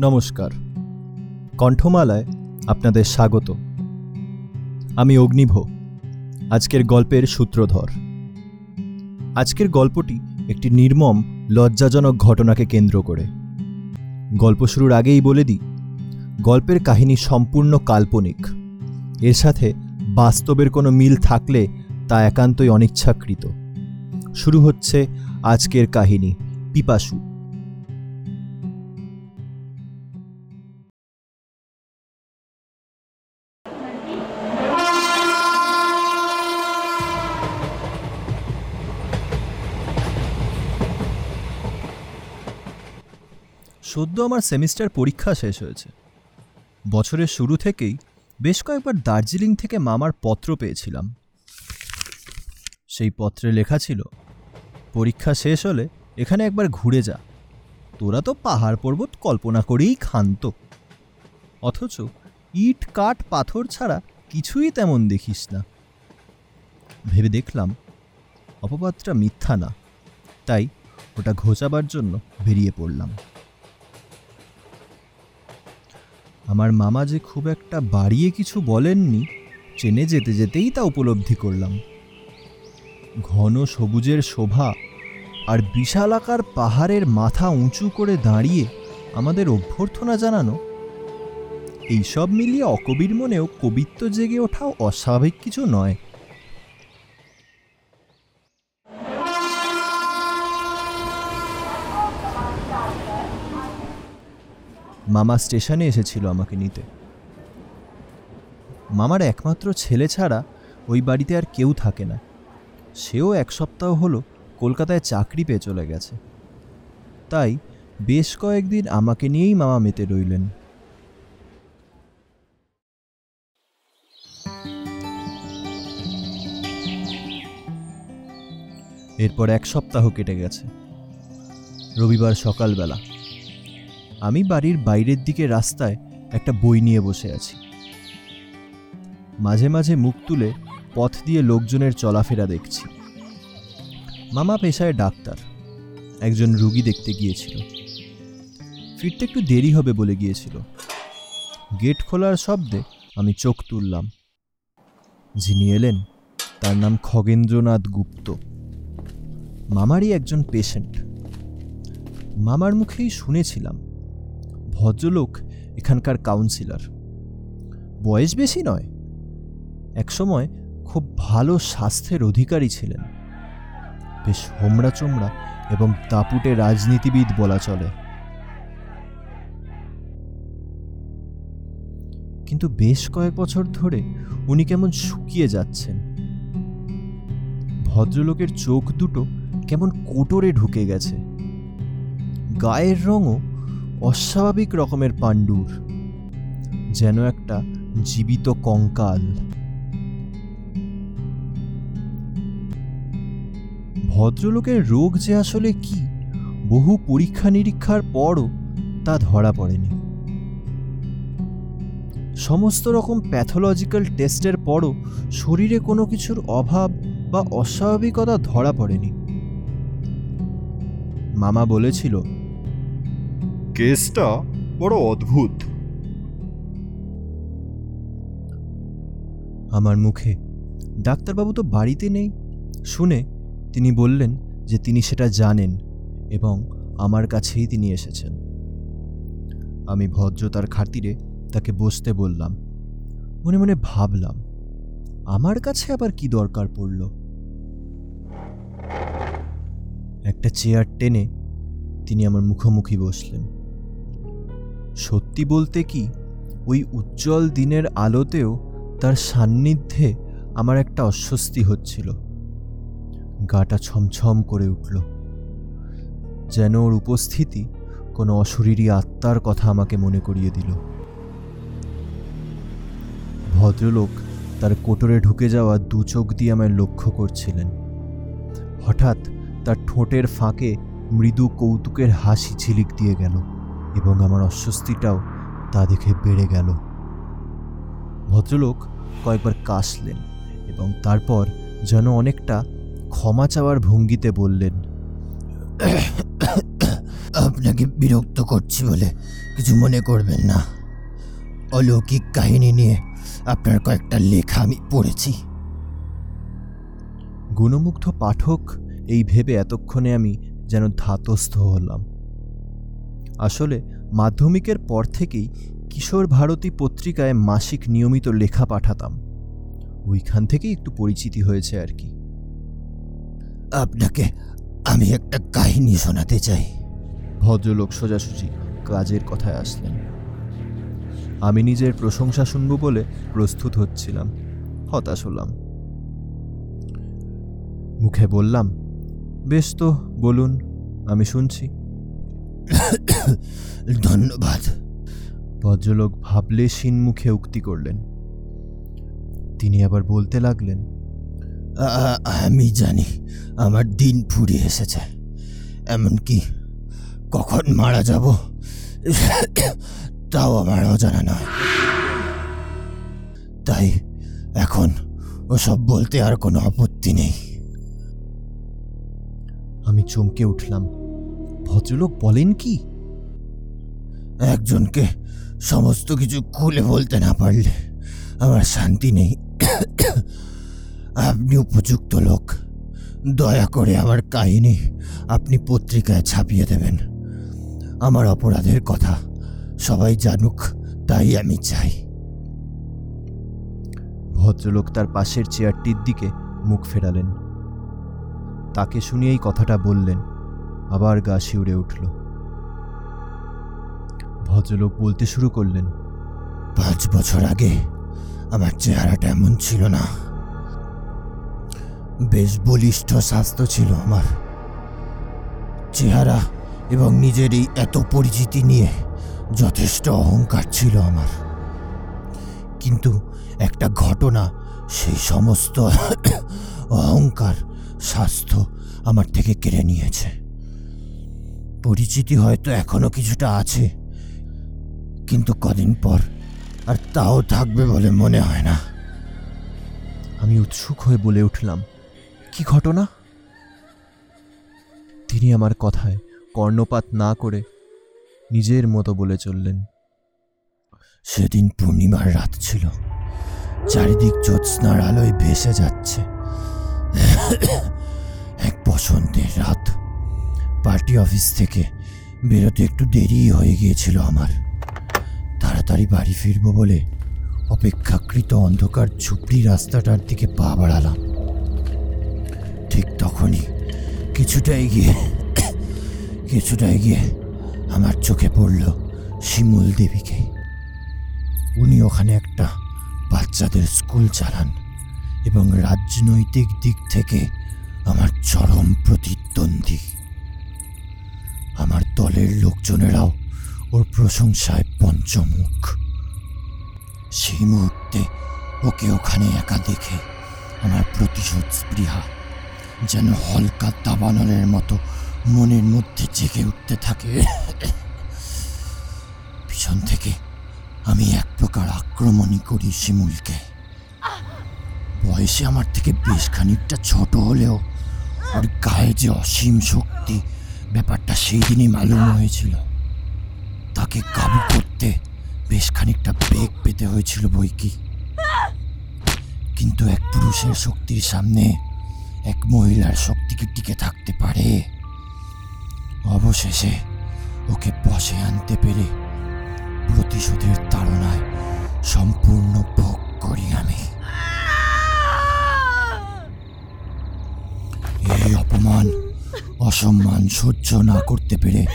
নমস্কার। কণ্ঠমালায় আপনাদের স্বাগত। আমি অগ্নিভ, আজকের গল্পের সূত্রধর। আজকের গল্পটি একটি নির্মম, লজ্জাজনক ঘটনাকে কেন্দ্র করে। গল্প শুরুর আগেই বলে দিই, গল্পের কাহিনী সম্পূর্ণ কাল্পনিক। এর সাথে বাস্তবের কোনো মিল থাকলে তা একান্তই অনিচ্ছাকৃত। শুরু হচ্ছে আজকের কাহিনী, পিপাসু। সদ্য আমার সেমিস্টার পরীক্ষা শেষ হয়েছে। বছরের শুরু থেকেই বেশ কয়েকবার দার্জিলিং থেকে মামার পত্র পেয়েছিলাম। সেই পত্রে লেখা ছিল, পরীক্ষা শেষ হলে এখানে একবার ঘুরে যা। তোরা তো পাহাড় পর্বত কল্পনা করেই ক্ষান্ত অথচ ইট, কাঠ, পাথর ছাড়া কিছুই তেমন দেখিস না। ভেবে দেখলাম, অপবাদটা মিথ্যা না। তাই ওটা ঘোচাবার জন্য বেরিয়ে পড়লাম। আমার মামা যে খুব একটা বাড়িয়ে কিছু বলেননি ট্রেনে যেতে যেতেই তা উপলব্ধি করলাম। ঘন সবুজের শোভা আর বিশালাকার পাহাড়ের মাথা উঁচু করে দাঁড়িয়ে আমাদের অভ্যর্থনা জানানো, এইসব মিলিয়ে অকবির মনেও কবিত্ব জেগে ওঠাও অস্বাভাবিক কিছু নয়। মামা স্টেশনে এসেছিল আমাকে নিতে। মামার একমাত্র ছেলে ছাড়া ওই বাড়িতে আর কেউ থাকে না। সেও এক সপ্তাহ হলো কলকাতায় চাকরি পেয়ে চলে গেছে। তাই বেশ কয়েকদিন আমাকে নিয়েই মামা মেতে রইলেন। এরপর এক সপ্তাহ কেটে গেছে। রবিবার সকালবেলা আমি বাড়ির বাইরের দিকে রাস্তায় একটা বই নিয়ে বসে আছি। মাঝে মাঝে মুখ তুলে পথ দিয়ে লোকজনের চলাফেরা দেখছি। মামা পেশায় ডাক্তার, একজন রুগী দেখতে গিয়েছিল। ফিরতে একটু দেরি হবে বলে গিয়েছিল। গেট খোলার শব্দে আমি চোখ তুললাম। যিনি এলেন, তার নাম খগেন্দ্রনাথ গুপ্ত। মামারই একজন পেশেন্ট। মামার মুখেই শুনেছিলাম ভদ্রলোক এখানকার কাউন্সিলর বয়স বেশি নয়। একসময় খুব ভালো স্বাস্থ্যের অধিকারী ছিলেন। বেশ হোমড়া চোমড়া এবং দাপুটে রাজনীতিবিদ বলা চলে। কিন্তু বেশ কয়েক বছর ধরে উনি কেমন শুকিয়ে যাচ্ছেন। ভদ্রলোকের চোখ দুটো কেমন কোটরে ঢুকে গেছে। গায়ের রঙও অস্বাভাবিক রকমের পাণ্ডুর, যেন একটা জীবিত কঙ্কাল। ভদ্রলোকের রোগ যে আসলে কি, বহু পরীক্ষা নিরীক্ষার পরও তা ধরা পড়েনি। সমস্ত রকম প্যাথোলজিক্যাল টেস্টের পরও শরীরে কোনো কিছুর অভাব বা অস্বাভাবিকতা ধরা পড়েনি। মামা বলেছিল কেসটা বড় অদ্ভুত। আমার মুখে, ডাক্তারবাবু তো বাড়িতে নেই। শুনে তিনি বললেন যে তিনি সেটা জানেন এবং আমার কাছেই তিনি এসেছেন। আমি ভদ্রতার খাতিরে তাকে বসতে বললাম। মনে মনে ভাবলাম, আমার কাছে আবার কি দরকার পড়ল? একটা চেয়ার টেনে তিনি আমার মুখোমুখি বসলেন। সত্যি বলতে কি, ওই উজ্জ্বল দিনের আলোতেও তার সান্নিধ্যে আমার একটা অস্বস্তি হচ্ছিল। গাটা ছমছম করে উঠল। যেন ওর উপস্থিতি কোনো অশরীরী আত্মার কথা আমাকে মনে করিয়ে দিল। ভদ্রলোক তার কোটরে ঢুকে যাওয়া দু চোখ দিয়ে আমায় লক্ষ্য করছিলেন। হঠাৎ তার ঠোঁটের ফাঁকে মৃদু কৌতুকের হাসি ঝিলিক দিয়ে গেল। এবং আমার অস্বস্তিটাও তা দেখে বেড়ে গেল। ভদ্রলোক কয়েকবার কাশলেন এবং তারপর যেন অনেকটা ক্ষমা চাওয়ার ভঙ্গিতে বললেন আপনাকে বিরক্ত করছি বলে কিছু মনে করবেন না। অলৌকিক কাহিনী নিয়ে আপনার কয়েকটা লেখা আমি পড়েছি। গুণমুগ্ধ পাঠক এই ভেবে এতক্ষণে আমি যেন ধাতস্থ হলাম। আসলে মাধ্যমিকের পর থেকেই কিশোর ভারতী পত্রিকায় মাসিক নিয়মিত লেখা পাঠাতাম। ওইখান থেকেই একটু পরিচিতি হয়েছে আর কি। আপনাকে আমি একটা কাহিনী শোনাতে চাই। ভদ্রলোক সোজাসুজি কাজের কথায় আসলেন। আমি নিজের প্রশংসা শুনব বলে প্রস্তুত হচ্ছিলাম হতাশ হলাম। মুখে বললাম বেশ তো বলুন আমি শুনছি। ধন্যবাদ। ভদ্রলোক ভাবলে মুখে উক্তি করলেন। তিনি আবার বলতে লাগলেন আমি জানি আমার দিন ফুরিয়ে এসেছে, এমনকি কখন মারা যাব তাও আমার অজানা নয়। তাই এখন ওসব বলতে আর কোনো আপত্তি নেই। আমি চমকে উঠলাম। ভদ্রলোক বলেন কি? একজনকে সমস্ত কিছু খুলে বলতে না পারলে আমার শান্তি নেই। আপনি উপযুক্ত লোক। দয়া করে আমার কাহিনী আপনি পত্রিকায় ছাপিয়ে দেবেন। আমার অপরাধের কথা সবাই জানুক তাই আমি চাই। ভদ্রলোক তার পাশের চেয়ারটির দিকে মুখ ফেরালেন। তাকে শুনিয়েই কথাটা বললেন। আবার গা শিউরে উঠল। ভদ্রলোক বলতে শুরু করলেন, পাঁচ বছর আগে আমার চেহারাটা এমন ছিল না। বেশ বলিষ্ঠ স্বাস্থ্য ছিল আমার। চেহারা এবং নিজের এই এত পরিচিতি নিয়ে যথেষ্ট অহংকার ছিল আমার। কিন্তু একটা ঘটনা সেই সমস্ত অহংকার স্বাস্থ্য আমার থেকে কেড়ে নিয়েছে। পরিচিতি হয়তো এখনও কিছুটা আছে। কিন্তু কদিন পর আর তাও থাকবে বলে মনে হয় না। আমি উৎসুক হয়ে বলে উঠলাম কি ঘটনা? তিনি আমার কথায় কর্ণপাত না করে নিজের মতো বলে চললেন সেদিন পূর্ণিমার রাত ছিল। চারিদিক জ্যোৎস্নার আলোয় ভেসে যাচ্ছে এক বসন্তের রাত। পার্টি অফিস থেকে। বেরোতে একটু দেরি হয়ে গিয়েছিল আমার। তাড়াতাড়ি বাড়ি ফিরবো বলে অপেক্ষাকৃত অন্ধকার ঝুপড়ি রাস্তাটার দিকে পা বাড়ালাম। ঠিক তখনই কিছুটা এগিয়ে কিছুটা এগিয়ে আমার চোখে পড়ল শিমুল দেবীকে। উনি ওখানে একটা বাচ্চাদের স্কুল চালান এবং রাজনৈতিক দিক থেকে আমার চরম প্রতিদ্বন্দ্বী। দলের লোকজনেরাও ওর প্রশংসায় পঞ্চমুখ। সেই মুহূর্তে ওকে ওখানে একা দেখে আমার প্রতিশোধ স্পৃহা, যেন হলকা দাবানলের মতো মনের মধ্যে জেগে উঠতে থাকে। পিছন থেকে আমি এক প্রকার আক্রমণই করি শিমুলকে। বয়সে আমার থেকে বেশ খানিকটা ছোট হলেও ওর গায়ে যে অসীম শক্তি ব্যাপারটা সেই দিনই মালুম হয়েছিল। তাকে কাবু করতে বেশ খানিকটা বেগ পেতে হয়েছিল বই কি কিন্তু এক পুরুষের শক্তির সামনে এক মহিলার শক্তি কি টিকে থাকতে পারে? অবশেষে ওকে বসে আনতে পেরে প্রতিশোধের তাড়নায় সম্পূর্ণ ভোগ করি আমি। এই অপমান অসম্মান সহ্য না করতে পেরে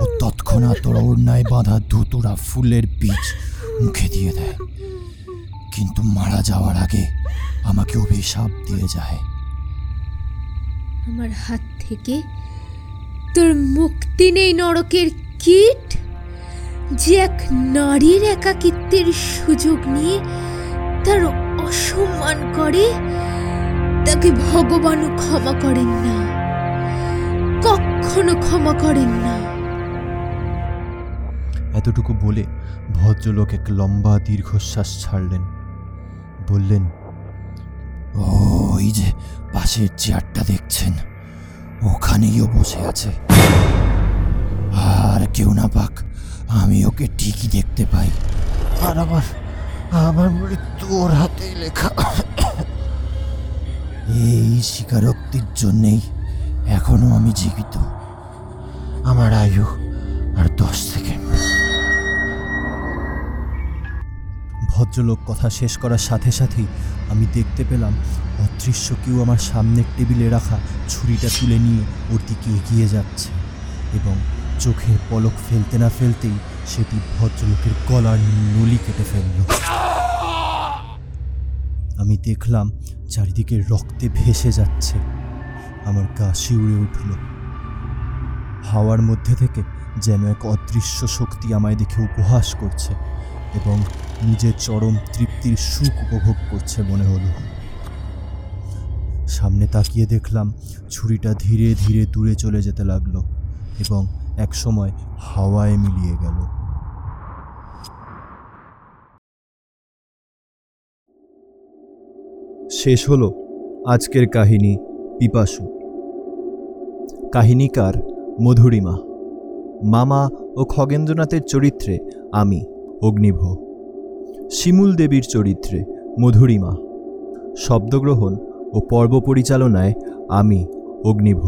ও তৎক্ষণাৎ ওর ওড়নায় বাঁধা ধুতুরা ফুলের বীজ মুখে দিয়ে দেয়। কিন্তু মারা যাওয়ার আগে আমাকে অভিশাপ দিয়ে যায়। আমার হাত থেকে তোর মুক্তি নেই নরকের কীট। যে এক নারীর একাকিত্বের সুযোগ নিয়ে তার অসম্মান করে, তাকে ভগবানও ক্ষমা করেন না। কখনো ক্ষমা করেন না। এতটুকু বলে ভদ্রলোক এক লম্বা দীর্ঘশ্বাস ছাড়লেন। বললেন ওই যে পাশের চেয়ারটা দেখছেন ওখানেইও বসে আছে। আর কেউ না পাক আমি ওকে ঠিকই দেখতে পাই। আর আমার আমার মৃত্যু ওর হাতে লেখা। এই স্বীকারোক্তির জন্যেই এখনও আমি জীবিত। আমার আয়ু আর দশ সেকেন্ড। ভদ্রলোক কথা শেষ করার সাথে সাথেই আমি দেখতে পেলাম অদৃশ্য কেউ আমার সামনের টেবিলে রাখা ছুরিটা তুলে নিয়ে ওর দিকে এগিয়ে যাচ্ছে এবং চোখের পলক ফেলতে না ফেলতেই সেটি ভদ্রলোকের গলার নলি কেটে ফেলল। আমি দেখলাম চারিদিকে রক্তে ভেসে যাচ্ছে। আমার গা শিউরে উঠল। হাওয়ার মধ্যে থেকে যেন এক অদৃশ্য শক্তি আমায় দেখে উপহাস করছে এবং নিজের চরম তৃপ্তির সুখ উপভোগ করছে মনে হলো। সামনে তাকিয়ে দেখলাম ছুরিটা ধীরে ধীরে দূরে চলে যেতে লাগল এবং এক সময় হাওয়ায় মিলিয়ে গেল। শেষ হলো আজকের কাহিনী পিপাসু। কাহিনীকার মধুরিমা, মামা ও খগেন্দ্রনাথের চরিত্রে আমি, অগ্নিভ। শিমুল দেবীর চরিত্রে মধুরিমা। শব্দগ্রহণ ও পর্ব পরিচালনায় আমি, অগ্নিভ।